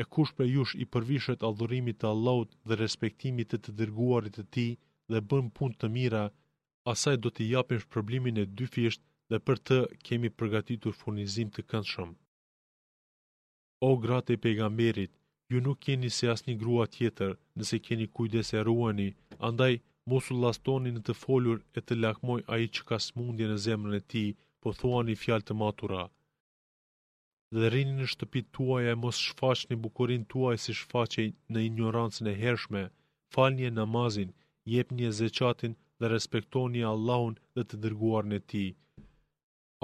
E kush prej jush i përvishet adhurimit të Allahut dhe respektimit të të Dërguarit të Tij dhe bën punë të mira, asaj do t'i japim shpërblimin e dyfishtë dhe për të kemi përgatitur furnizim të këndshëm. O gratë e Pejgamberit, ju nuk jeni si asnjë grua tjetër, nëse keni kujdes e ruheni, andaj mos u llastoni në të folur e të lakmojë ai që ka sëmundje në zemrën e tij, po thuani fjalë të matura. dhe rrini në shtëpitë tuaja e mos shfaqni bukurinë tuaj si shfaqej në injorancën e hershme, falnie namazin, jepnie zeqatin dhe respektonie Allahun dhe të dërguarin e Tij.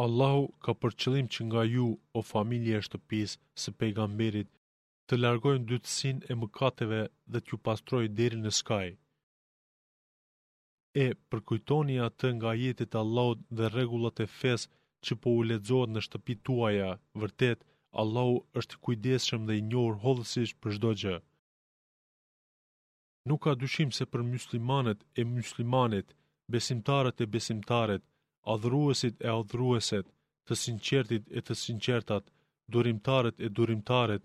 Allahu ka për qëllim që nga ju o familje e shtëpisë së pejgamberit të largojë ndytësinë e mëkateve dhe t'ju pastrojë deri në skaj. E përkujtoni atë nga ajetet e Allahut dhe rregullat e fesë që po u lexohet në shtëpitë tuaja. Vërtet, Allahu është i kujdesshëm dhe i njohur hollësisht për çdo gjë. Nuk ka dyshim se për myslimanët e myslimanet, besimtarët e besimtaret, adhuruesit e adhurueset, të sinqertit e të sinqertat, durimtarët e durimtaret,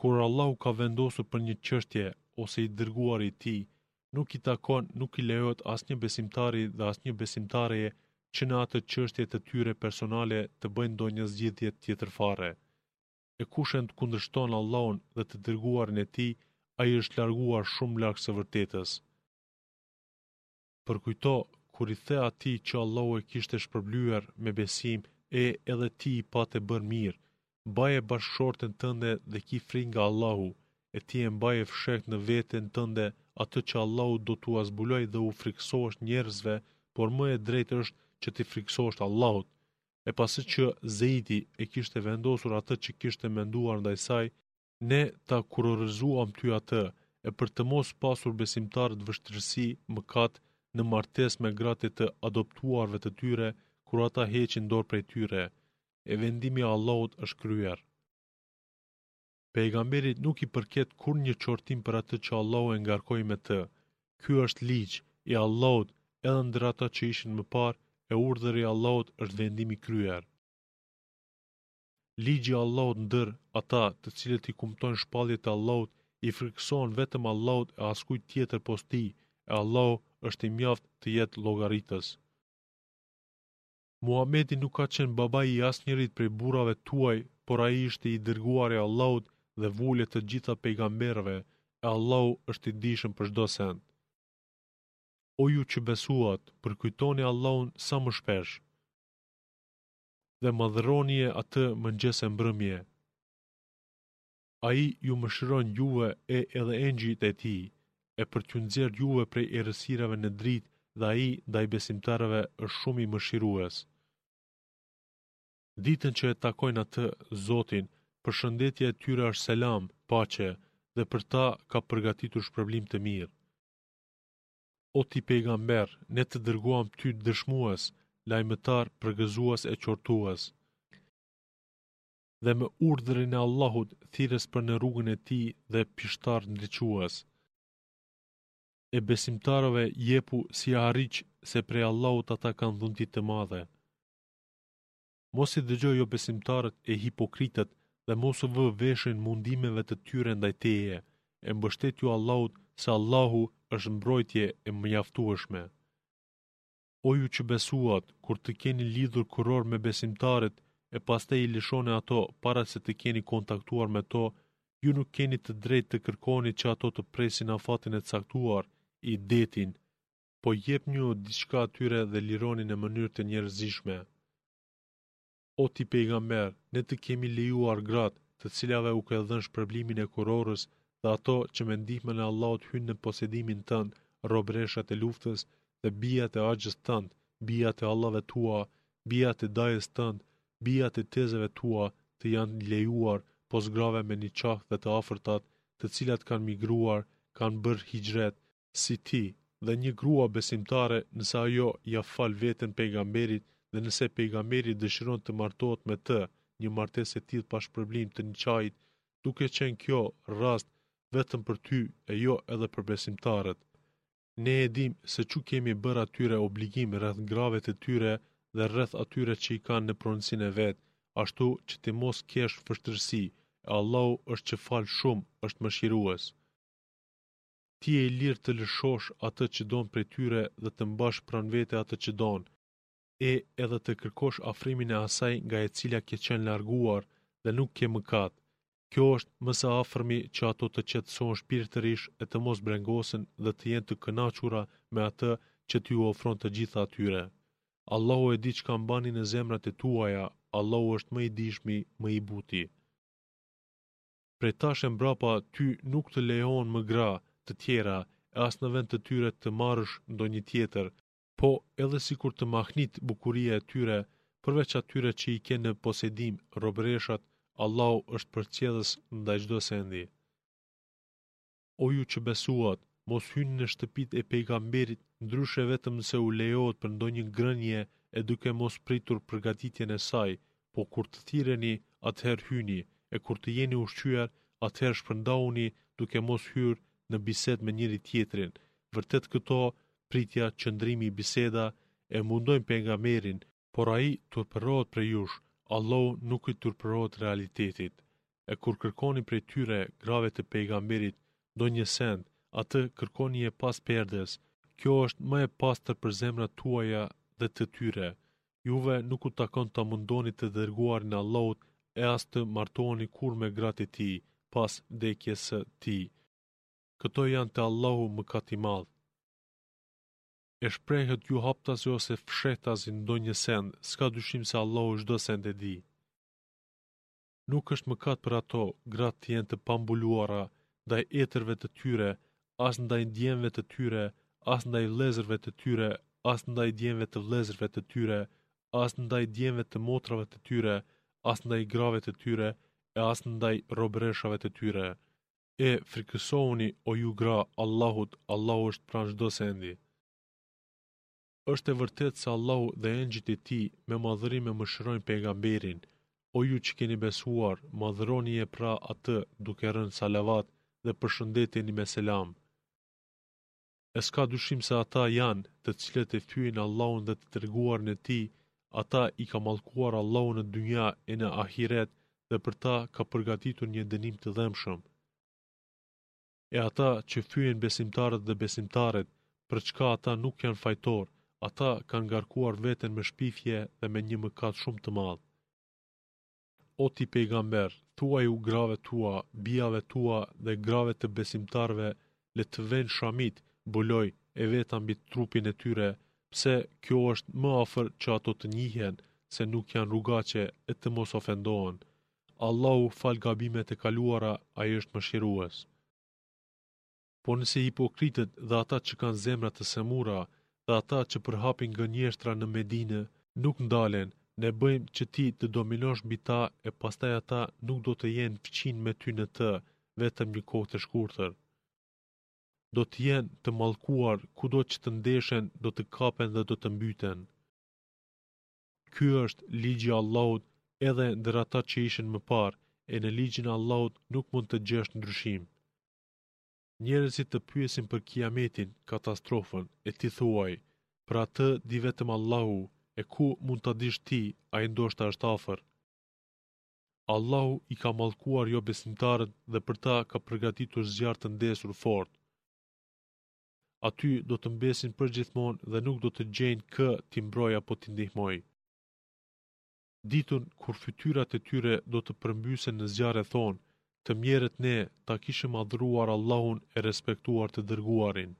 Kur Allahu ka vendosur për një çështje ose i dërguari i Tij, nuk i takon, nuk i lejohet asnjë besimtari dhe asnjë besimtareje që në atë çështje të tyre personale të bëjnë ndonjë zgjidhje tjetërfare. E kush e kundërshton Allahun dhe të dërguarin e Tij, ai është larguar shumë larg së vërtetës. Përkujto kur i the atij që Allahu e kishte shpërblyer me besim e edhe ti i pate bërë mirë, mbaje bashkëshorten tënde dhe ki frikë nga Allahu, e ti e mbaje fshehtë në veten tënde atë që Allahu do ta zbulojë dhe u frikësohesh njerëzve, por më e drejtë është që t'i frikësohesh Allahut. E pasi që Zeidi e kishte vendosur atë që kishte menduar ndaj saj, Ne ta kurorëzuam ty atë, e për të mos pasur besimtarët vështirësi, mëkat, në martesë me gratë e të adoptuarve të tyre, kur ata heqin dorë prej tyre. E vendimi i Allahut është kryer. Pejgamberit nuk i përket kurrnjë qortim për atë që Allahu e ngarkoi me të. Ky është ligj i Allahut edhe ndër ata që ishin më parë, e urdhri i Allahut është vendim i kryer. Ligj i Allahut ndër ata të cilët i kumtojnë shpalljet e Allahut i frikësohen vetëm Allahut e askujt tjetër pos Tij, e Allahu është i mjaftë të jetë llogaritës. Muhamedi nuk ka qenë babai i asnjërit prej burrave tuaj, por ai ishte i dërguar i Allahut dhe vulë e të gjithë pejgamberëve, e Allahu është i dijshëm për çdo send. O ju që besuat, përkujtoni Allahun sa më shpesh. dhe madhëronie atë mëngjes e mbrëmje. Ai ju mëshiron juve e edhe engjëjt e tij, e për t'ju nxjerrë juve prej errësirave në dritë dhe ai ndaj besimtarëve është shumë i mëshirues. Ditën që e takojnë atë Zotin, përshëndetja e tyre është selam, paqe, dhe për ta ka përgatitur shpërblim të mirë. O ti pejgamber, ne të dërguam ty dëshmues, lajmëtar, përgëzues e qortues. Dhe me urdhërin e Allahut thirrës për në rrugën e tij dhe pishtar ndriçues. E besimtarëve jepu sihariq se prej Allahut ata kanë dhunti të madhe. Mos i dëgjo jobesimtarët e hipokritët dhe mos u vë veshin mundimeve të tyre ndaj teje, e mbështetju Allahut se Allahu është mbrojtje e mjaftueshme. O ju që besuat, kur të keni lidhur kurorë me besimtaret e pastaj i lëshoni ato para se të keni kontaktuar me to, ju nuk keni të drejtë të kërkoni që ato të presin afatin e caktuar, idetin. po jepnu diçka atyre dhe lironi në mënyrë të njerëzishme. O ti pejgamber, ne të kemi lejuar gratë, të cilave u ke dhënë shpërblimin e kurorës, dhe ato që me ndihmën e Allahut hynë në posedimin tënd, robreshat e luftës, dhe bijat e axhës tënd, bijat e hallave tua, bijat e dajës tënd, bijat e tezeve tua, të janë lejuar, pos grave me niqah dhe të afërtat, të cilat kanë migruar, kanë bërë hixhret, si ti, dhe një grua besimtare nëse ajo ia fal veten Pejgamberit dhe nëse Pejgamberi dëshiron të martohet me të, një martesë e tillë pa shpërblim të niqahit, duke qenë kjo rast vetëm për ty e jo edhe për besimtarët. Ne e dimë se ç'u kemi bërë atyre obligim rreth grave të tyre dhe rreth atyre që i kanë në pronësinë e vet, ashtu që të mos kesh vështirësi, e Allahu është që fal shumë, është mëshirues. Ti je i lirë të lëshosh atë që don prej tyre dhe të mbash pranë vete atë që don, e edhe të kërkosh afrimin e asaj nga e cila ke qenë larguar dhe nuk ke mëkat. Kjo është më së afërmi që ato të qetësohen shpirtërisht e të mos brengosen dhe të jenë të kënaqura me atë që ti u ofron të gjitha atyre. Allahu e di çka mbani në zemrat e tuaja, Allahu është më i dijshmi, më i buti. prej tash e mbrapa ty nuk të lejohen më gra të tjera e as në vend të tyre të marrësh ndonjë tjetër, po edhe sikur të mahnitë bukuria e tyre, përveç atyre që i ke në posedim, robëreshat, Allahu është përcjellës ndaj çdo sendi. O ju që besuat, mos hyni në shtëpitë e Pejgamberit ndryshe vetëm se u lejohet për ndonjë ngrënie e duke mos pritur përgatitjen e saj, po kur të thirreni, atëherë hyni, e kur të jeni ushqyer, atëherë shpërndahuni duke mos hyrë në bisedë me njëri-tjetrin, vërtet këto, pritja, qëndrimi, biseda, e mundojnë Pejgamberin, por ai turpërohet prej jush, Allahu nuk i turpërohet realitetit. E kur kërkoni prej tyre, grave të pejgamberit, ndonjë send, atë kërkonie pas perdes, kjo është më e pastër për zemrat tuaja dhe të tyre. Juve nuk u takon ta mundoni të dërguarin e Allahut e as të martoheni kurrë me gratë e tij, pas vdekjes së tij. Këto janë te Allahu mëkat i madh. e shprehet ju haptasi ose fshehtasi ndonjë send, s'ka dyshim se Allahu çdo send e di. Nuk është mëkat për ato, gratë të jenë të pambuluara, ndaj etërve të tyre, as ndaj djemve të tyre, as ndaj vëllezërve të tyre, as ndaj djemve të vëllezërve të tyre, as ndaj djemve të motrave të tyre, as ndaj grave të tyre, e as ndaj robëreshave të tyre. E frikësojuni o ju gra Allahut, Allahu është pranë çdo sendi. Është e vërtetë se Allahu dhe engjëjt e tij me madhërim e mëshirojnë pejgamberin. O ju që keni besuar, madhëronie pra atë duke rënë salavat dhe përshëndeteni me selam. e s'ka dyshim se ata janë, të cilët e fyejnë Allahun dhe të Dërguarin e Tij, ata i ka mallkuar Allahu në dynja e në ahiret dhe për ta ka përgatitur një dënim të dhembshëm. E ata që fyejnë besimtarët dhe besimtaret, për çka ata nuk janë fajtorë, ata kanë ngarkuar veten me shpifje dhe me një mëkat shumë të madh. O ti pejgamber, thuaju grave tua, bijave tua dhe grave të besimtarëve le të vënë shamitë, mbulojë, e veta mbi trupin e tyre, pse kjo është më afër që ato të njihen se nuk janë rrugaçe e të mos ofendohen. Allahu fal gabimet e kaluara, Ai është Mëshirues. Po nëse hipokritët dhe ata që kanë zemra të sëmura dhe ata që përhapin gënjeshtra në Medinë nuk ndalen, ne bëjmë që ti të dominosh mbi ta e pastaj ata nuk do të jenë fqinj me ty në të, vetëm një kohë të shkurtër. Do të jenë të mallkuar, kudo që të ndeshen do të kapen dhe do të mbyten. Ky është ligj i Allahut edhe ndër ata që ishin më parë, e në ligjin e Allahut nuk mund të gjesh ndryshim. Njerëzit të pyesin për Kiametin, katastrofën, e ti thuaj, Për atë di vetëm Allahu, e ku mund ta dish ti, ai ndoshta është afër. Allahu i ka mallkuar jobesimtarët dhe për ta ka përgatitur zjarr të ndezur fort. Aty do të mbesin përgjithmonë dhe nuk do të gjejnë kë t'i mbrojë apo t'i ndihmojë. Ditën kur fytyrat e tyre do të përmbysen në zjarr e thonë, të mjerët ne ta kishim adhuruar Allahun e respektuar të dërguarin.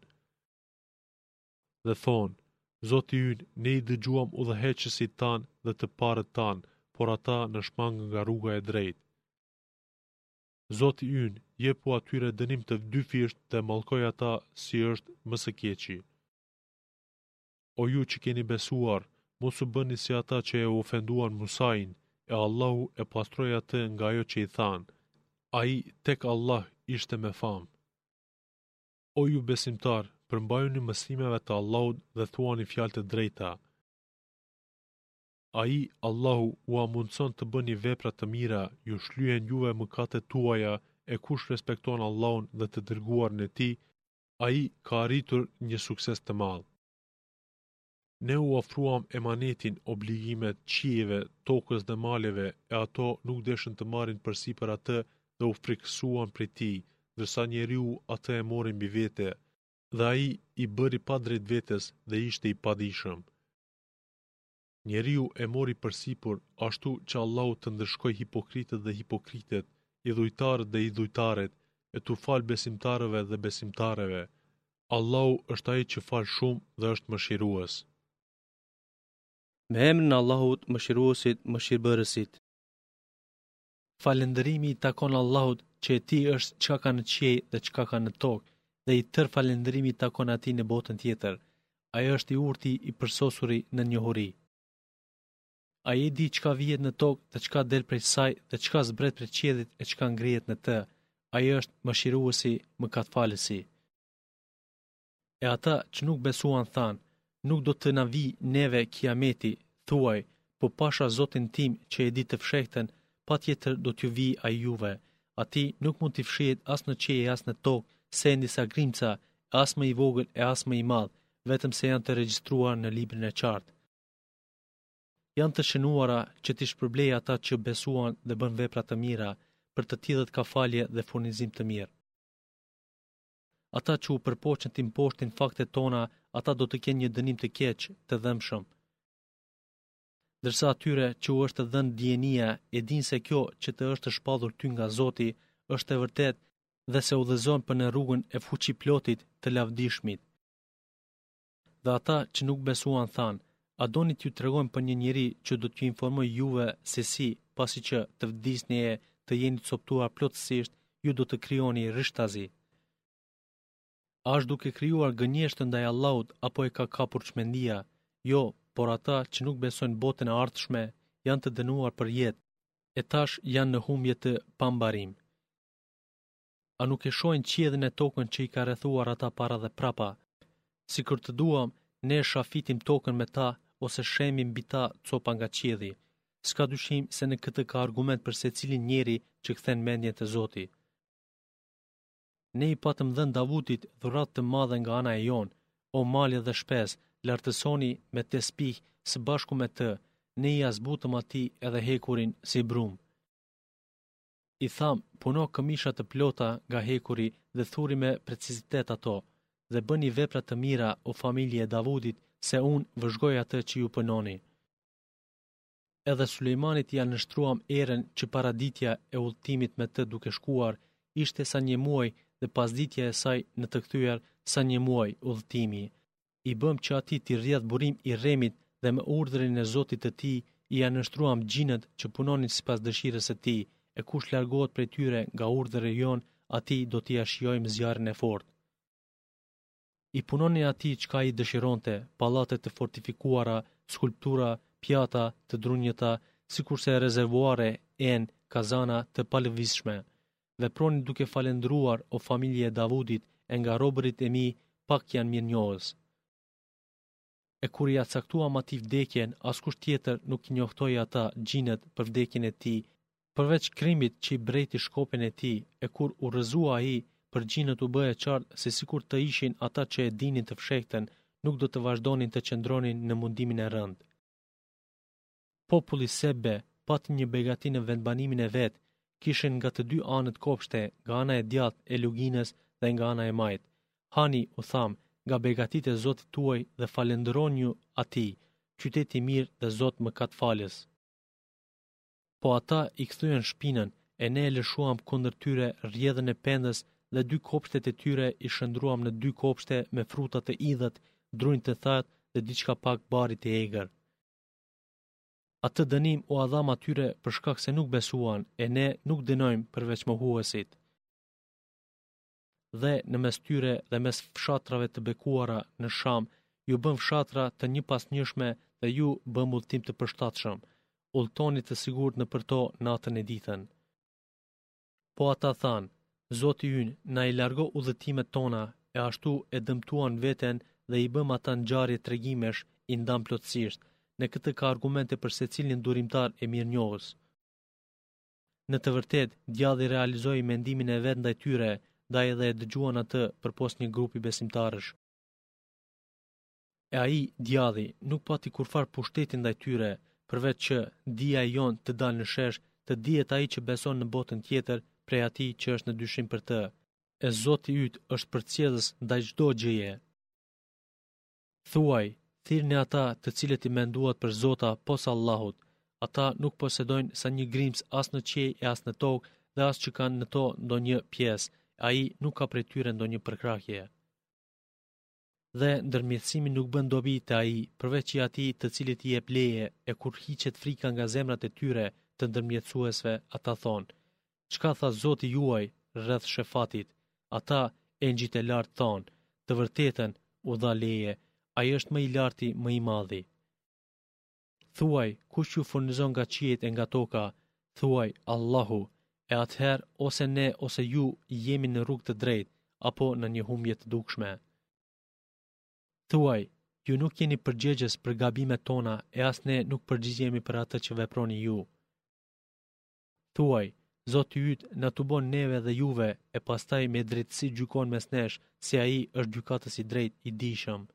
Dhe thonë, Zoti ynë, ne i dëgjuam udhëheqësit tanë dhe të parët tanë, por ata na shmangën nga rruga e drejtë. Zoti ynë, jepu atyre dënim të dyfishtë dhe mallkoji ata si është më së keqi. O ju që keni besuar, mos u bëni si ata që e ofenduan Musain, e Allahu e pastroi atë nga ajo që i thanë. Ai, tek Allah, ishte me famë. O ju besimtarë, përmbajuni mësimeve të Allahut dhe thuani fjalë të drejta. Ai, Allahu, ju mundëson të bëni vepra të mira, ju shlyhen juve mëkatet tuaja, e kush respekton Allahun dhe të dërguarin e tij, ai ka arritur një sukses të madh. Ne u ofruam emanetin, obligimet, qiejve, tokës dhe maleve, e ato nuk deshën të marrin përsipër atë dhe u frikësuan prej tij, ndërsa njeriu atë e mori mbi vete, dhe ai i bëri padrejtë vetes dhe ishte i padijshëm. Njeriu e mori përsipër, ashtu që Allahu të ndëshkojë hipokritët dhe hipokritet, idhujtarët dhe idhujtaret, e t'u falë besimtarëve dhe besimtareve. Allahu është Ai që fal shumë dhe është Mëshirues. Me emrin e Allahut, Mëshiruesit, Mëshirbërësit. Falënderimi i takon Allahut që e tij është çka ka në qiej dhe çka ka në tokë dhe i tërë falënderimi i takon Atij në botën tjetër. Ai është i urti i përsosuri në njohuri. Ai di çka vihet në tokë dhe çka del prej saj dhe çka zbret prej qiellit e çka ngrihet në të. Ai është mëshiruesi, mëkatfalësi. E ata që nuk besuan thanë, Nuk do të na vijë neve Kiameti, thuaj, Po pasha Zotin tim që e di të fshehtën, patjetër do t'ju vijë ai juve. Atij nuk mund t'i fshihet as në qiej e as në tokë, send sa grimca, as më i vogël e as më i madh, vetëm se janë të regjistruar në librin e qartë. Janë të shënuara që t'i shpërblejë ata që besuan dhe bënë vepra të mira, për të tillët ka falje dhe furnizim të mirë. Ata që u përpoqën të mposhtin faktet tona, ata do të kenë një dënim të keq, të dhëmshëm. Ndërsa atyre që u është dhënë dijenia, e dinë se kjo që të është shpallur ty nga Zoti është e vërtetë dhe se udhëzon për në rrugën e fuqiplotit të lavdishmit. Dhe ata që nuk besuan thanë, A doni t'ju tregojmë për një njeri që do t'ju informojë juve se si, pasi që të vdisni e të jeni copëtuar plotësisht, ju do të krijohi rishtazi? A është duke krijuar gënjeshtër ndaj Allahut apo e ka kapur çmendia? Jo, por ata që nuk besojnë botën e ardhshme janë të dënuar për jetë e tash janë në humbje të pambarim. A nuk e shohin qiellin e tokën që i ka rrethuar ata para dhe prapa? Sikur të duam, ne e shafitim tokën me ta ose shembim mbi ta copa nga qielli. S'ka dyshim se në këtë ka argument për secilin njeri që kthen mendjen te Zoti. Ne i patëm dhënë Davutit dhuratë të madhe nga ana e jonë, o male dhe shpesë, lartësoni me tesbih së bashku me të, ne ia zbutëm atij edhe hekurin si brumë. I thamë, puno këmisha të plota nga hekuri dhe thuri me precizitet ato, dhe bëni vepra të mira, o familje e Davudit, se Unë vëzhgoj atë që ju punoni. Edhe Sulejmanit ia nështruam erën që paraditja e udhëtimit me të duke shkuar ishte sa një muaj dhe pasditja e saj në të kthyer sa një muaj udhëtimi. i bëmë që atij t'i rrjedh burim i remit dhe me urdhërin e Zotit të tij ia nështruam xhinët që punonin sipas dëshirës së tij, e kush largohet prej tyre nga urdhëri jonë, atij do t'ia shijojmë zjarrin e fortë. I punonin atij çka ai dëshironte, pallate të fortifikuara, skulptura, pjata, të drunjëta, sikurse rezervuare, enë, kazana, të palëvizshme. Veproni duke falendëruar, o familje e Davudit, e nga robërit e mi, pak janë mirënjohës. E kur ia caktuam atij vdekjen, askush tjetër nuk i njohtoi ata, xhinët, për vdekjen e tij, përveç krimit që i brejti shkopin e tij, e kur u rrëzua ai, për xhinët u bë e qartë se sikur të ishin ata që e dinin të fshehtën, nuk do të vazhdonin të qëndronin në mundimin e rëndë. Populli Sebe pati një begati në vendbanimin e vet, kishin nga të dy anët kopshte, nga ana e djathtë e luginës dhe nga ana e majtë. Hani, u thamë, nga begatitë e Zotit tuaj dhe falënderonju Atij, qytet i mirë dhe Zot mëkatfalës. Po ata i kthyen shpinën, e ne e lëshuam kundër tyre rrjedhën e pendës dhe dy kopshtet e tyre i shndruam në dy kopshte me fruta të idhët, drunj të thatë dhe diçka pak bari të egër. Atë dënim ua dhamë atyre për shkak se nuk besuan e ne nuk dënojmë përveç mohuesit. Dhe në mes tyre dhe mes fshatrave të bekuara në Sham ju bëmë fshatra të njëpasnjëshme dhe ju bëmë udhëtim të përshtatshëm. Udhëtoni të sigurt nëpër to natën e ditën. Po ata thanë, Zoti ynë na i largo udhëtimet tona, e ashtu e dëmtuan veten dhe i bëmë ata ngjarje tregimesh, i ndamë plotësisht. Në këtë ka argumente për secilin durimtar e mirënjohës. Në të vërtetë, Djalli realizoi mendimin e vet ndaj tyre, ndaj edhe e dëgjuan atë përpos një grupi besimtarësh. E ai, djalli, nuk pati kurrfarë pushteti ndaj tyre, përveç që, dija e jonë të dalë në shesh, të dihet ai që beson në botën tjetër prej atij që është në dyshim për të. E Zoti yt është përcjellës ndaj çdo gjëje. Thuaj, Thirrni ata të cilët i menduat për zota pos Allahut. Ata nuk posedojnë sa një grimcë as në qiej e as në tokë dhe as që kanë në to ndonjë pjesë, ai nuk ka prej tyre ndonjë përkrahje. Dhe ndërmjetësimi nuk bën dobi te ai, përveç i atij të cilit i jep leje, e kur hiqet frika nga zemrat e tyre, të ndërmjetësuesve, ata thonë, Çka tha Zoti juaj, rreth shefatit? Ata, Engjëjt e Lartë thonë, Të vërtetën, u dha leje, Ai është më i Larti, më i Madhi. Thuaj, kush ju furnizon nga qiejt e nga toka? Thuaj, Allahu. E atëherë, ose ne ose ju jemi në rrugë të drejtë, apo në një humbje të dukshme. Thuaj, ju nuk jeni përgjegjës për gabimet tona e as ne nuk përgjigjemi për atë që veproni ju. Thuaj, Zoti yt na tubon neve dhe juve e pastaj me drejtësi gjykon mes nesh, se ai është gjykatës i drejtë i dijshëm.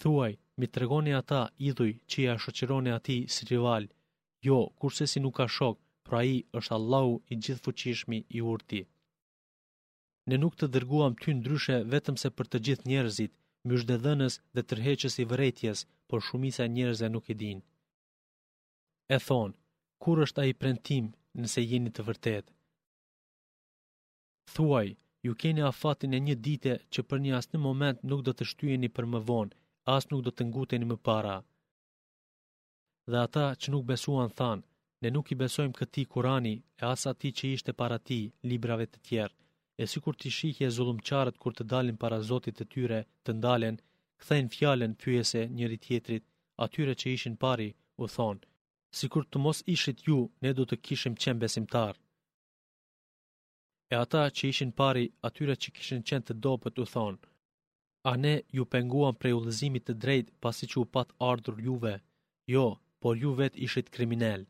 Thuaj, m'i tregoni ata idhuj që ia shoqëroni atij si rival. Jo, kurrsesi nuk ka shok, por ai është Allahu i Gjithëfuqishmi i Urti. Ne nuk të dërguam ty ndryshe vetëm se për të gjithë njerëzit, myzhdedhënës dhe tërheqës i vërejtjes, por shumica e njerëzve nuk e dinë. E thonë, Kur është ai premtim, nëse jeni të vërtetë? Thuaj, ju keni afatin e një dite që për një asnjë moment nuk do të shtyheni për më vonë, as nuk do të nguteni më para. Dhe ata që nuk besuan thanë, ne nuk i besojmë këtij Kurani e as atij që ishte para tij, librave të tjerë. E sikur t'i shihje zullumqarët kur të dalin para Zotit të tyre, të ndalen, kthejnë fjalën fyese njëri-tjetrit, atyre që ishin parí, u thonë, sikur të mos ishit ju, ne do të kishim qenë besimtarë. E ata që ishin pari atyre që kishin qenë të dobët u thonë, A ne ju penguam prej udhëzimit të drejtë pasi që u pat ardhur juve? Jo, por ju vetë ishit kriminelë.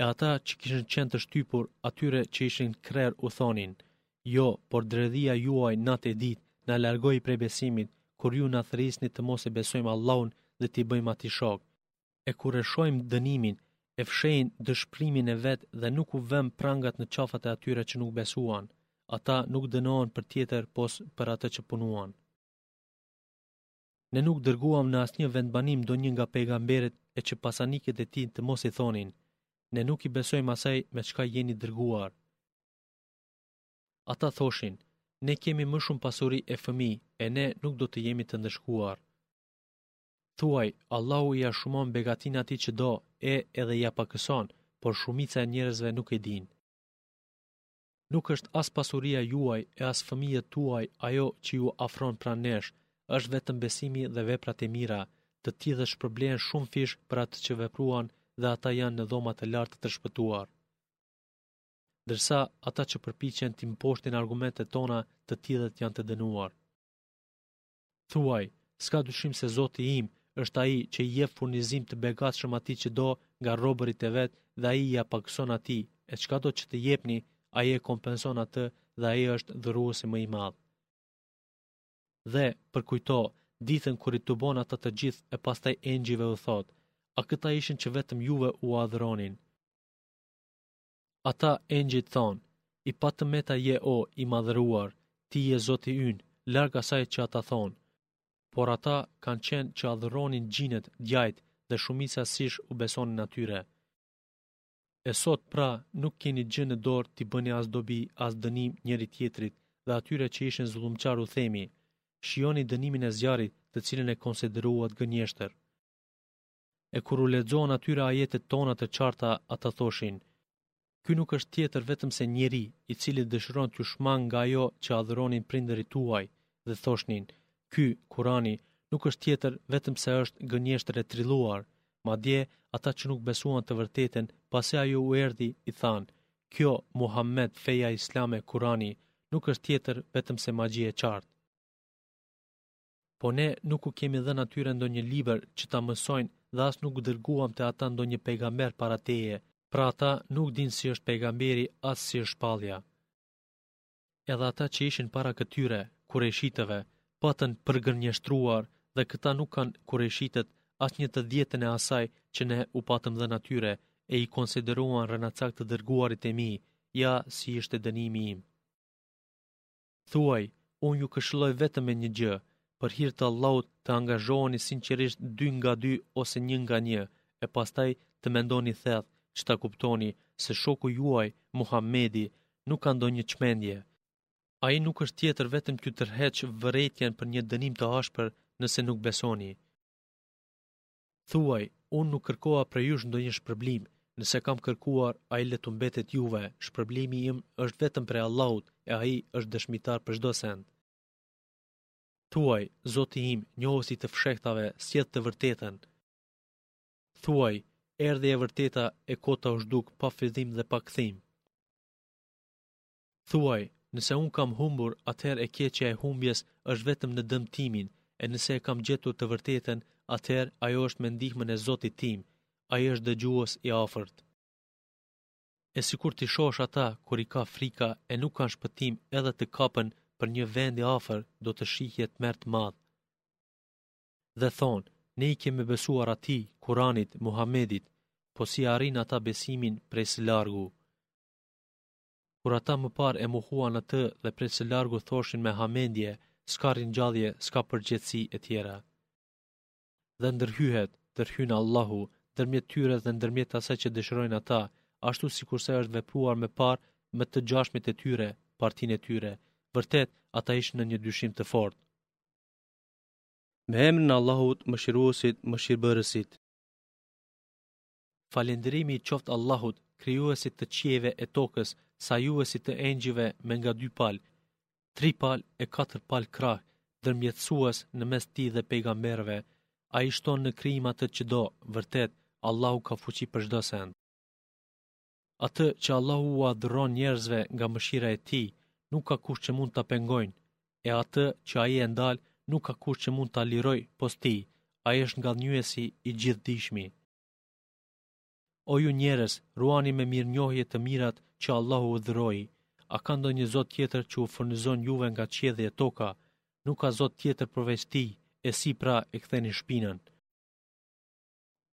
E ata që kishin qenë të shtypur atyre që ishin krerë u thonin, Jo, por dredhia juaj natë e ditë na largoi prej besimit, kur ju na thërrisnit të mos e besojmë Allahun dhe t'i bëjmë atij shokë. e kur e shohin dënimin, e fshehin dëshpërimin e vet dhe ne u vëmë prangat në qafat e atyre që nuk besuan. Ata nuk dënohen për tjetër pos për atë që punuan. Ne nuk dërguam në asnjë vendbanim ndonjë nga pejgamberët e që pasanikët e tij të mos i thonin, ne nuk i besojmë asaj me çka jeni dërguar. Ata thoshin, ne kemi më shumë pasuri e fëmijë e ne nuk do të jemi të ndëshkuar. Thuaj, Allahu ia shumon begatinë atij që do e edhe ia pakëson, por shumica e njerëzve nuk e dinë. Nuk është as pasuria juaj e as fëmijët tuaj ajo që ju afron pranë nesh, është vetëm besimi dhe veprat e mira, të tillët shpërblehen shumëfish për atë që vepruan dhe ata janë në dhoma të larta të shpëtuar. Ndërsa ata që përpiqen t'i mposhtin argumentet tona të tillët janë të dënuar. Thuaj, s'ka dyshim se Zoti im është ai që i jep furnizim të begatshëm atij që do nga robërit e vet dhe ai ia pakëson atij, e çkado që të jepni, ai e kompenson atë dhe ai është dhuruesi më i madh. Dhe, përkujto, ditën kur i tubon ata të gjithë e pastaj engjëjve u thotë, a këta ishin që vetëm juve u adhuronin? Ata, engjëjt, thonë, I pa të meta je o i Madhëruar, ti je Zoti ynë, larg asaj që ata thonë. Por ata kanë qenë që adhuronin xhinët, djajtë, dhe shumica sish u besonin atyre. E sot, pra, nuk keni gjë në dorë t'i bëni as dobi, as dënim njëri-tjetrit, dhe atyre që ishin zullumqarë u themi, Shijoni dënimin e zjarrit, të cilin e konsideruat gënjeshtër. E kur u lexohen atyre ajetet tona të qarta, ata thoshin, Ky nuk është tjetër vetëm se njeri, i cili dëshiron t'ju shmangë nga ajo që adhuronin prindërit tuaj, dhe thoshnin, Ky, Kurani, nuk është tjetër vetëm se është gënjeshtër e trilluar. Madje, ata që nuk besuan të vërtetën, pasi ajo u erdhi, i thanë, Kjo, Muhammed, feja islame, Kurani, nuk është tjetër vetëm se magji e qartë. Po ne nuk u kemi dhënë atyre ndonjë libër që ta mësojnë dhe as nuk dërguam te ata ndonjë pejgamber para teje, pra ata nuk dinë si është pejgamberi as si është shpallja. Edhe ata që ishin para këtyre, kurejshitëve, patën përgënjeshtruar dhe këta nuk kanë, kurejshitët, as një të dhjetën e asaj që ne u patëm dhënë atyre e i konsideruan rrenacakë të dërguarit e mi, ja si ishte dënimi im. Thuaj, Unë ju këshilloj vetëm me një gjë, Për hir të Allahut të angazhoheni sinqerisht dy nga dy ose një nga një, e pastaj të mendoni thellë që ta kuptoni se shoku juaj, Muhamedi, nuk ka ndonjë çmendje. Ai nuk është tjetër vetëm t'ju tërheqë vërejtjen për një dënim të ashpër nëse nuk besoni. Thuaj, unë nuk kërkova prej jush ndonjë shpërblim, nëse kam kërkuar, ai le t'u mbetet juve, shpërblimi im është vetëm prej Allahut, e Ai është dëshmitar për çdo send. Thuaj, Zoti im, njohësi i të fshehtave, sjell të vërtetën. Thuaj, Erdhi e vërteta, e kota u zhduk pa fillim dhe pa kthim. Thuaj, nëse unë kam humbur, atëherë e keqja e humbjes është vetëm në dëm timin, e nëse e kam gjetur të vërtetën, atëherë ajo është me ndihmën e Zotit tim, Ai është dëgjues i afërt. E sikur t'i shohësh ata kur i kap frika e nuk kanë shpëtim edhe të kapen për një vend i afër, do të shihje tmerr të madh. Dhe thonë, ne i kemi besuar atij, Kur'anit, Muhamedit, po si e arrijnë ata besimin prej së largu. Kur ata më parë e mohuan atë dhe prej së largu thoshin me hamendje, S'ka ringjallje, s'ka përgjegjësi etj. Dhe ndërhyhet, ndërhyn Allahu, ndërmjet tyre dhe ndërmjet asaj që dëshirojnë ata, ashtu sikurse është vepruar më parë me të ngjashmit e tyre, partinë e tyre. Vërtet, ata ishin në një dyshim të fortë. Me emrin e Allahut, Mëshiruesit, Mëshirbërësit. Falënderimi i qoftë Allahut, krijuesit të qiejve e tokës, sajuesit të engjëjve me nga dy palë, tri palë e katër palë krah, ndërmjetësues në mes Tij dhe pejgamberëve. Ai shton në krijim atë që do, vërtet, Allahu ka fuqi për çdo send. Atë që Allahu ua dhuron njerëzve nga mëshira e Tij, nuk ka kush që mund ta pengojë, e atë që Ai e ndal, nuk ka kush që mund ta lirojë pos Tij. Ai është Ngadhënjyesi, i Gjithdijshmi. O ju njerëz, ruani me mirënjohje të mirat që Allahu u dhuroi. A ka ndonjë Zot tjetër që u furnizon juve nga qielli e toka? Nuk ka Zot tjetër përveç Tij, e si pra e ktheni shpinën?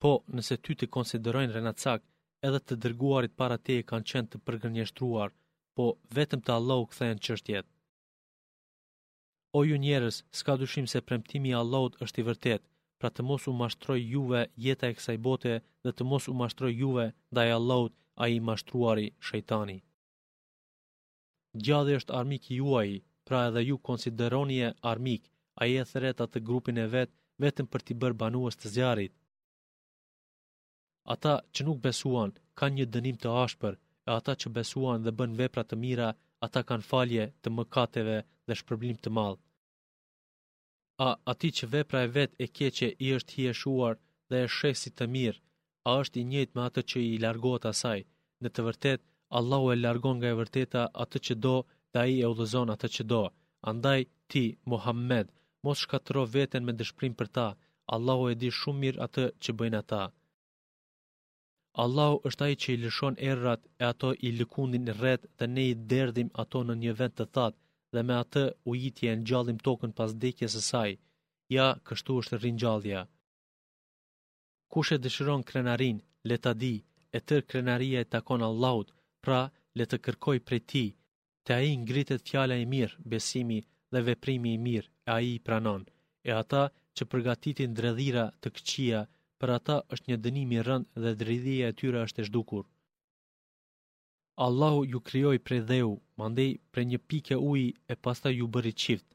Po, nëse ty të konsiderojnë renacak, edhe të dërguarit para teje kanë qenë të përgënjeshtruar, po vetëm te Allahu kthehen çështjet. O ju njerëz, s'ka dyshim se premtimi i Allahut është i vërtetë, pra të mos u mashtrojë juve jeta e kësaj bote dhe të mos u mashtrojë juve ndaj Allahut, ai i mashtruari, shejtani. Djalli është armik i juaji, pra edhe ju konsideronie armik, ai e thërret atë grupin e vet vetëm për t'i bërë banues të zjarrit. Ata që nuk besuan, kanë një dënim të ashpër, e ata që besuan dhe bënë vepra të mira, ata kanë falje të mëkateve dhe shpërblim të madh. A atij që vepra e vet e keqe i është hijeshuar dhe e sheh si të mirë, a është i njëjtë me atë që i largohet asaj? Në të vërtetë, Allahu e largon nga e vërteta atë që do dhe ai e udhëzon atë që do. Andaj ti, Muhammed, mos shkatërro veten me dëshpërim për ta. Allahu e di shumë mirë atë që bëjnë ata. Allahu është ai që i lëshon erërat e ato i lëkundin retë dhe ne i derdhim ato në një vend të thatë dhe me atë ujitje e ngjallim tokën pas vdekjes së saj. Ja, kështu është ringjallja. Kush e dëshiron krenarinë, le ta dijë, e tërë krenaria i takon Allahut, pra le të kërkojë prej tij, Te ai ngritet fjala e mirë, besimi dhe veprimi i mirë, e ai i pranon. E ata që përgatitin dredhira të këqija, për ata është një dënim i rëndë dhe dredhia e tyre është e zhdukur. Allahu ju krijoi prej dheu, mandej prej një pike uji e pastaj ju bëri çift.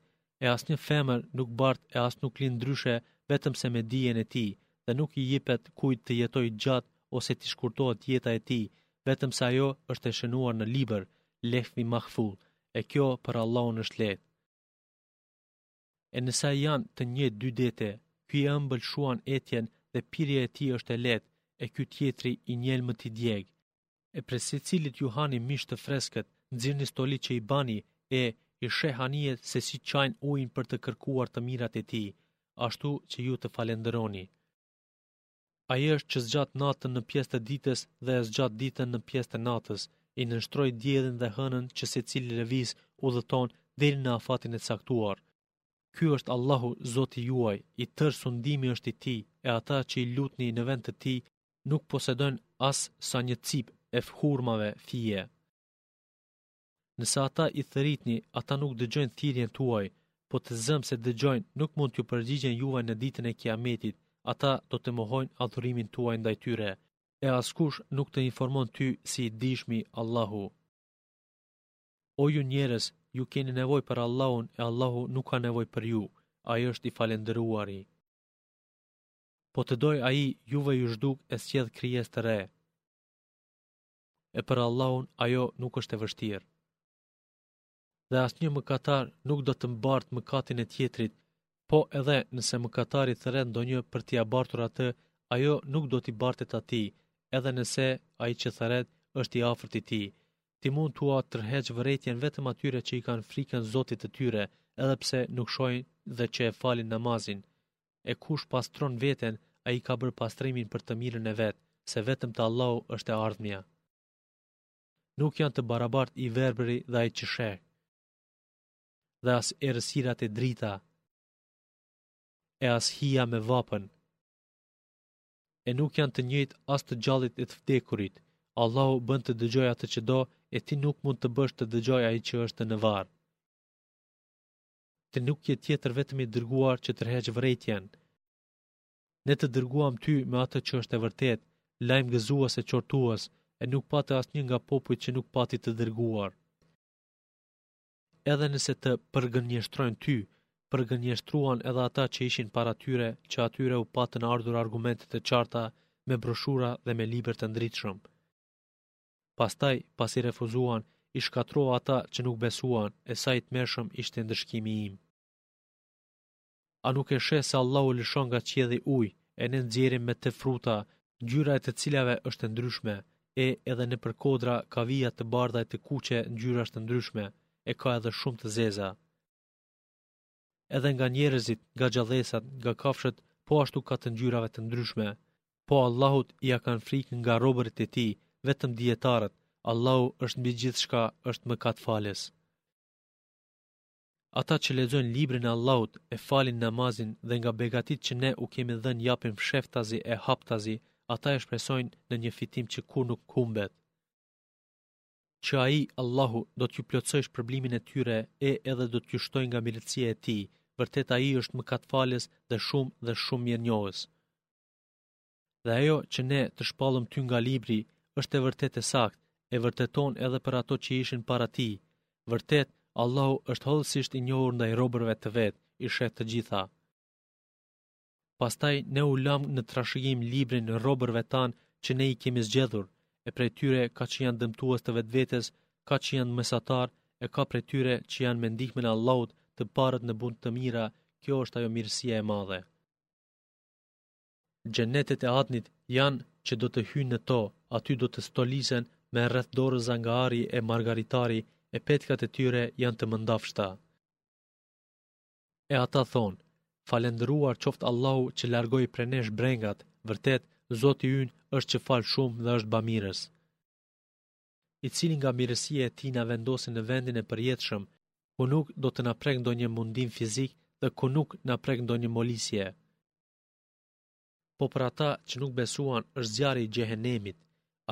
e asnjë femër nuk bart e as nuk lind ndryshe vetëm se me dijen e tij dhe nuk i jipet kujt të jetojë gjatë ose t'i shkurtohet jeta e tij vetëm se ajo është e shënuar në libër lehvi mahfudh e kjo për Allahun është lehtë e nuk janë të njëjtë dy dete ky i ëmbël shuan etjen dhe pirja e tij është e lehtë e ky tjetri i njelmët djeg E prej secilit ju hani mish të freskët, nxirrni stoli që i bani, e i sheh anijet se si çajnë ujin për të kërkuar të mirat e tij, ashtu që ju të falënderoni. Ai është që zgjat natën në pjesë të ditës dhe e zgjat ditën në pjesë të natës, i nënshtroi diellin dhe hënën që secili lëviz, udhëton, deri në afatin e caktuar. Ky është Allahu, Zoti juaj, i tërë sundimi është i Tij, e ata që i lutni në vend të Tij, nuk posedojnë as sa një cipë e hurmave fije. Nëse ata i thërritni, ata nuk dëgjojnë thirrjen tuaj, po të zëmë se dëgjojnë, nuk mund t'ju përgjigjen juve në ditën e kijametit, ata do të mohojnë adhurimin tuaj ndaj tyre, e askush nuk të informon ty si i dijshmi Allahu. O ju njerëz, ju keni nevojë për Allahun e Allahu nuk ka nevojë për ju, ai është i falënderuari. Po të dojë ai juve ju zhduk e sjell krijesë të re. E për Allahun ajo nuk është e vështirë. Dhe asnjë mëkatar nuk do të mbartë mëkatin e tjetrit, po edhe nëse mëkatari thërret ndonjë për t'ia bartur atë, ajo nuk do t'i bartet atij, edhe nëse ai që thërret është i afërt i tij. Ti mund t'ua tërheqësh vërejtjen vetëm atyre që i kanë frikën Zotit të tyre, edhe pse nuk shohin dhe që e falin namazin. E kush pastron veten, ai ka bërë pastrimin për të mirën e vet, se vetëm te Allahu është e ardhmja. Nuk janë të barabartë i verbëri dhe ai që sheh. Dhe as errësirat e drita. E as hija me vapën. E nuk janë të njëjtë as të gjallit e të vdekurit. Allahu bën të dëgjojë atë që do, e ti nuk mund të bësh të dëgjojë ai që është në varr. Ti nuk je tjetër vetëm i dërguar që tërheq vërejtjen. Ne të dërguam ty me atë që është e vërtetë, lajmgëzues e qortues, e nuk pati asnjë nga popujt që nuk pati të dërguar. Edhe nëse të përgënjeshtrojnë ty, përgënjeshtruan edhe ata që ishin para tyre që atyre u patën ardhur argumente të qarta me broshura dhe me libër të ndritshëm. Pastaj, pasi refuzuan, i shkatërrova ata që nuk besuan, e sa i tmerrshëm ishte ndëshkimi im. A nuk e sheh se Allahu lëshon nga qielli ujë, e ne nxjerrim me të fruta, ngjyra e të cilave është e ndryshme, e, edhe nëpër kodra ka vija të bardha e të kuqe ngjyrash të ndryshme, e ka edhe shumë të zeza. edhe nga njerëzit, nga gjallesat, nga kafshët, po ashtu ka të ngjyrave të ndryshme. Po Allahut ia kanë frikë nga robërit e tij, vetëm dijetarët. Allahu është mbi gjithçka, është mëkatfalës. Ata që lexojnë librin e Allahut, e falin namazin dhe nga begatitë që ne u kemi dhënë japin fsheftazi e haptazi, ata e shpresojnë në një fitim që kurrë nuk humbet. që Ai, Allahu, do t'ju plotësojë shpërblimin e tyre e edhe do t'ju shtojë nga mirësia e Tij. Vërtet Ai është mëkatfalës dhe shumë dhe shumë mirënjohës. Dhe ajo që ne të shpallëm ty nga libri është e vërtetë e saktë, e vërteton edhe për ato që ishin para tij. Vërtet, Allahu është hollësisht i njohur ndaj robërve të vet, i sheh të gjitha. Pastaj ne u lamë në trashëgim librin robërve tanë që ne i kemi zgjedhur, e prej tyre ka që janë dëmtues të vetvetes, ka që janë mesatarë, e ka prej tyre që janë me ndihmën e Allahut të parët në punë të mira, kjo është ajo mirësia e madhe. Xhenetet e Adnit janë që do të hyjnë në to, aty do të stolisen me rrethdorëza nga ari e margaritari, e petkat e tyre janë të mëndafshta. E ata thonë, Falënderuar qoftë Allahu që largoi prej nesh brengat, vërtet, Zoti ynë është që fal shumë dhe është bamirës. I cili nga mirësia e tij na vendosi në vendin e përjetshëm, ku nuk do të na prek ndonjë mundim fizik dhe ku nuk na prek ndonjë molisje. Po për ata që nuk besuan është zjarri i xhehenemit.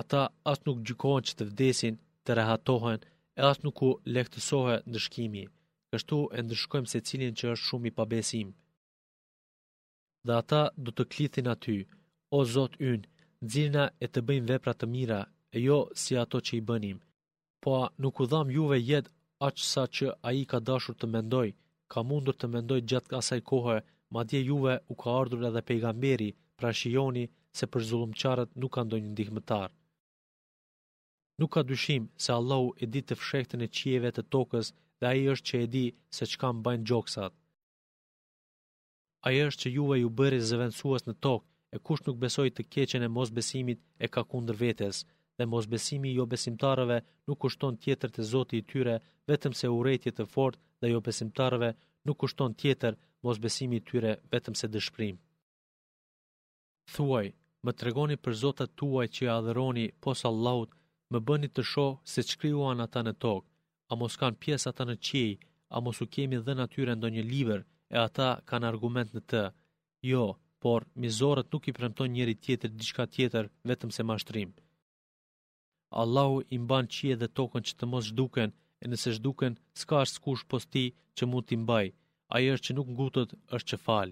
Ata as nuk gjykohen që të vdesin, të rehatohen e as nuk u lehtësohet ndëshkimi. Kështu e ndëshkojmë secilin që është shumë i pabesim. Dhe ata do të klithin aty, o Zoti ynë, nxirrna e të bëjmë vepra të mira, e jo si ato që i bënim. Po a nuk u dhamë juve jetë aq sa që ai ka dashur të mendojë, ka mundur të mendojë gjatë asaj kohe, madje juve u ka ardhur edhe pejgamberi, pra shijoni se për zullumqarët nuk ka ndonjë ndihmëtar. Nuk ka dyshim se Allahu e di të fshehtën e qiejve të tokës dhe ai është që e di se çka mbajnë gjoksat. Ai është që juve ju bëri zëvendësues në tokë, e kush nuk besoi të keqen e mosbesimit e ka kundër vetes, dhe mosbesimi i jobesimtarëve nuk u shton tjetër te Zoti i tyre vetëm se urrejtje të fortë dhe jobesimtarëve nuk u shton tjetër mosbesimi i tyre vetëm se dëshpërim. Thuaj, më tregoni për zotat tuaj që i adhëroni pos Allahut, më bëni të shoh se ç'krijuan ata në tokë, a mos kanë pjesë ata në qiej, a mos u kemi dhënë atyre ndonjë libër e ata kanë argument në të? Jo, por mizorët nuk i premton njëri-tjetrit diçka tjetër vetëm se mashtrim. Allahu i mban qiejt dhe tokën që të mos zhduken, e nëse zhduken, s'ka askush pos tij që mund t'i mbajë. Ai është që nuk ngutet, është që fal.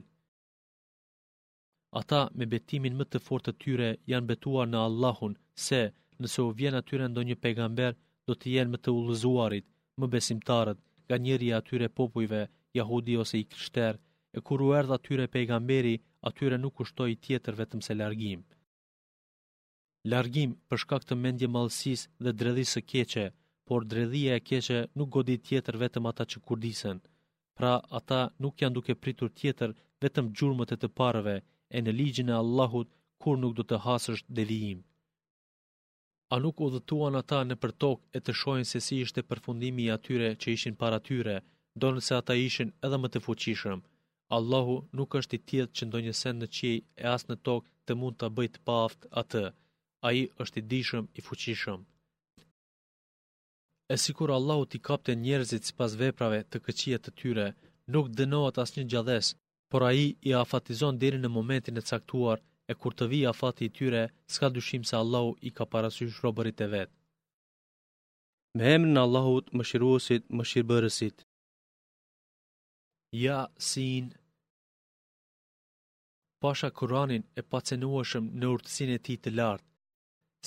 Ata me betimin më të fortë të tyre janë betuar në Allahun se, nëse u vjen atyre ndonjë pejgamber, do të jenë më të udhëzuarit, më besimtarët, nga njëri i atyre popujve, jahudi ose i krishterë, e kur u erdhi atyre pejgamberi, atyre nuk u shtoi tjetër vetëm se largim. Largim për shkak të mendjemadhësisë dhe dredhisë së keqe, por dredhia e keqe nuk godit tjetër vetëm ata që kurdisën. Pra, ata nuk janë duke pritur tjetër vetëm gjurmët e të parëve, e në ligjin e Allahut kurrë nuk do të hasësh devijim. A nuk udhëtuan ata nëpër tokë e të shohin se si ishte përfundimi i atyre që ishin para tyre, ndonëse ata ishin edhe më të fuqishëm? Allahu nuk është i tillë që ndonjë send në qiej e as në tokë të mund ta bëjë të paaftë atë. Ai është i dijshëm, i fuqishëm. E sikur Allahu t'i kapte njerëzit sipas veprave të këqija të tyre, nuk do lihej asnjë gjallesë, por ai i afatizon deri në momentin e caktuar e kur të vijë afati i tyre, s'ka dyshim se Allahu i ka parasysh robërit e vet. Me emrin e Allahut, Mëshiruesit, Mëshirbërësit. Ja Sin Pasha Kur'anin e pacenueshëm në urtësinë e tij të lartë.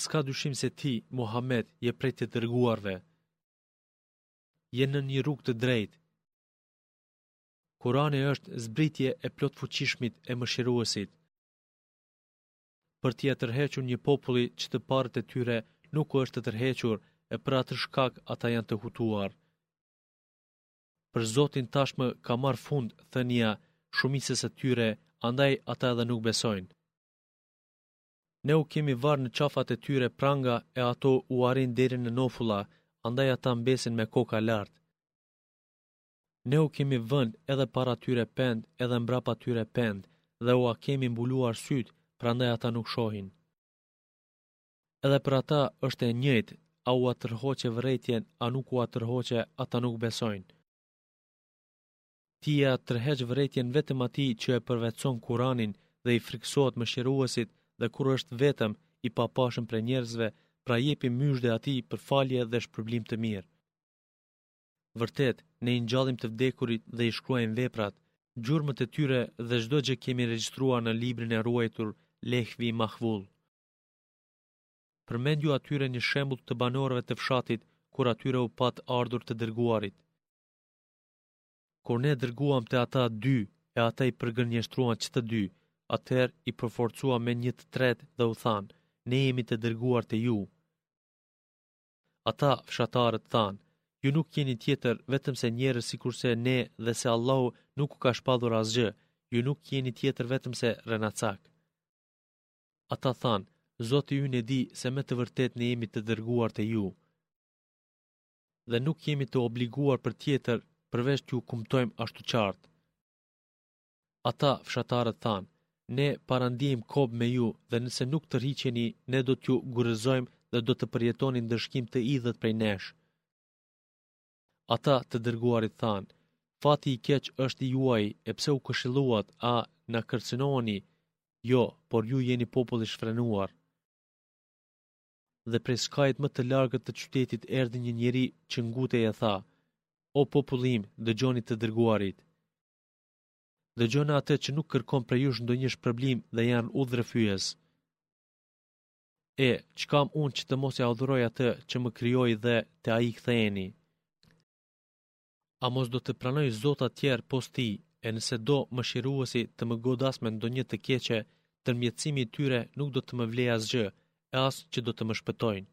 S'ka dyshim se ti, Muhammed, je prej të dërguarve. Je në një rrugë të drejtë. Kurani është zbritje e plotfuqishmit e mëshiruesit. Për t'ia tërhequr një populli që të parët e tyre nuk u është të tërhequr e për atë shkak ata janë të hutuar. Për Zotin tashmë ka marrë fund thënia shumicës së tyre, andaj ata edhe nuk besojnë. Ne u kemi varur në qafat e tyre pranga e ato u arrijnë deri në nofulla, andaj ata mbesin me koka lart. Ne u kemi vënë edhe para tyre pendë, edhe mbrapa tyre pendë, dhe ua kemi mbuluar sytë, prandaj ata nuk shohin. Edhe për ata është e njëjtë, a ua tërhoqe vërejtjen a nuk ua tërhoqe ata nuk besojnë. Ti ia tërheq vërejtjen vetëm atij që e përvetëson Kuranin edhe i frikësohet Mëshiruesit dhe kur është vetëm, i papashëm prej njerëzve, pra jepi myzhde atij për falje dhe shpërblim të mirë. Vërtet, ne i ngjallim të vdekurit dhe i shkruajmë veprat, gjurmët e tyre dhe çdo gjë kemi regjistruar në librin e ruajtur, Lehvi Mahfudh. Përmendju atyre një shembull të banorëve të fshatit, kur atyre u pat ardhur të dërguarit. Kur ne dërguam te ata dy, e ata i përgënjeshtruan që të dy, atëherë i përforcuam me një të tretë dhe u thanë, ne jemi të dërguar te ju. Ata, fshatarët, thanë, ju nuk jeni tjetër vetëm se njerëz sikurse ne dhe se Allahu nuk u ka shpallur asgjë, ju nuk jeni tjetër vetëm se rrenacakë. Ata thanë, Zoti ynë e di se me të vërtetë ne jemi të dërguar te ju. Dhe nuk jemi të obliguar për tjetër përveç t'ju kumtojmë ashtu qartë. Ata fshatarët thanë, ne parandiejmë kob me ju dhe nëse nuk tërhiqeni, ne do t'ju gurëzojmë dhe do të përjetoni ndëshkim të idhët prej nesh. Ata, të dërguarit, thanë, Fati i keq është i juaj, a pse u këshilluat, a na kërcënoni, jo, por ju jeni popull i shfrenuar. Dhe prej skajit më të largët të qytetit erdhi një njeri që ngutej e tha, O populli im, dëgjoni të dërguarit. Dëgjoni ata që nuk kërkojnë prej jush ndonjë shpërblim dhe janë udhërrëfyes. E, ç'kam unë që të mos e adhuroj atë që më krijoi dhe te ai ktheheni? A mos do të pranoj zota tjerë pos tij, e nëse do mëshiruesi të më godasë me ndonjë të keqe, ndërmjetësimi i tyre nuk do të më vlejë asgjë, e as që do të më shpëtojnë.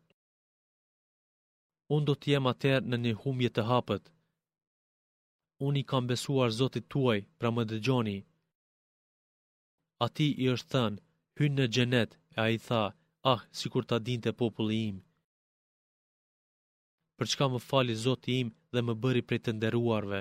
Unë do të jem atëherë në një humbje të hapët. Unë i kam besuar Zotit tuaj, pra më dëgjoni. Atij i është thënë, Hyn në Xhenet, e ai tha, Ah, sikur ta dinte populli im! Për çka më fali Zoti im dhe më bëri prej të nderuarve?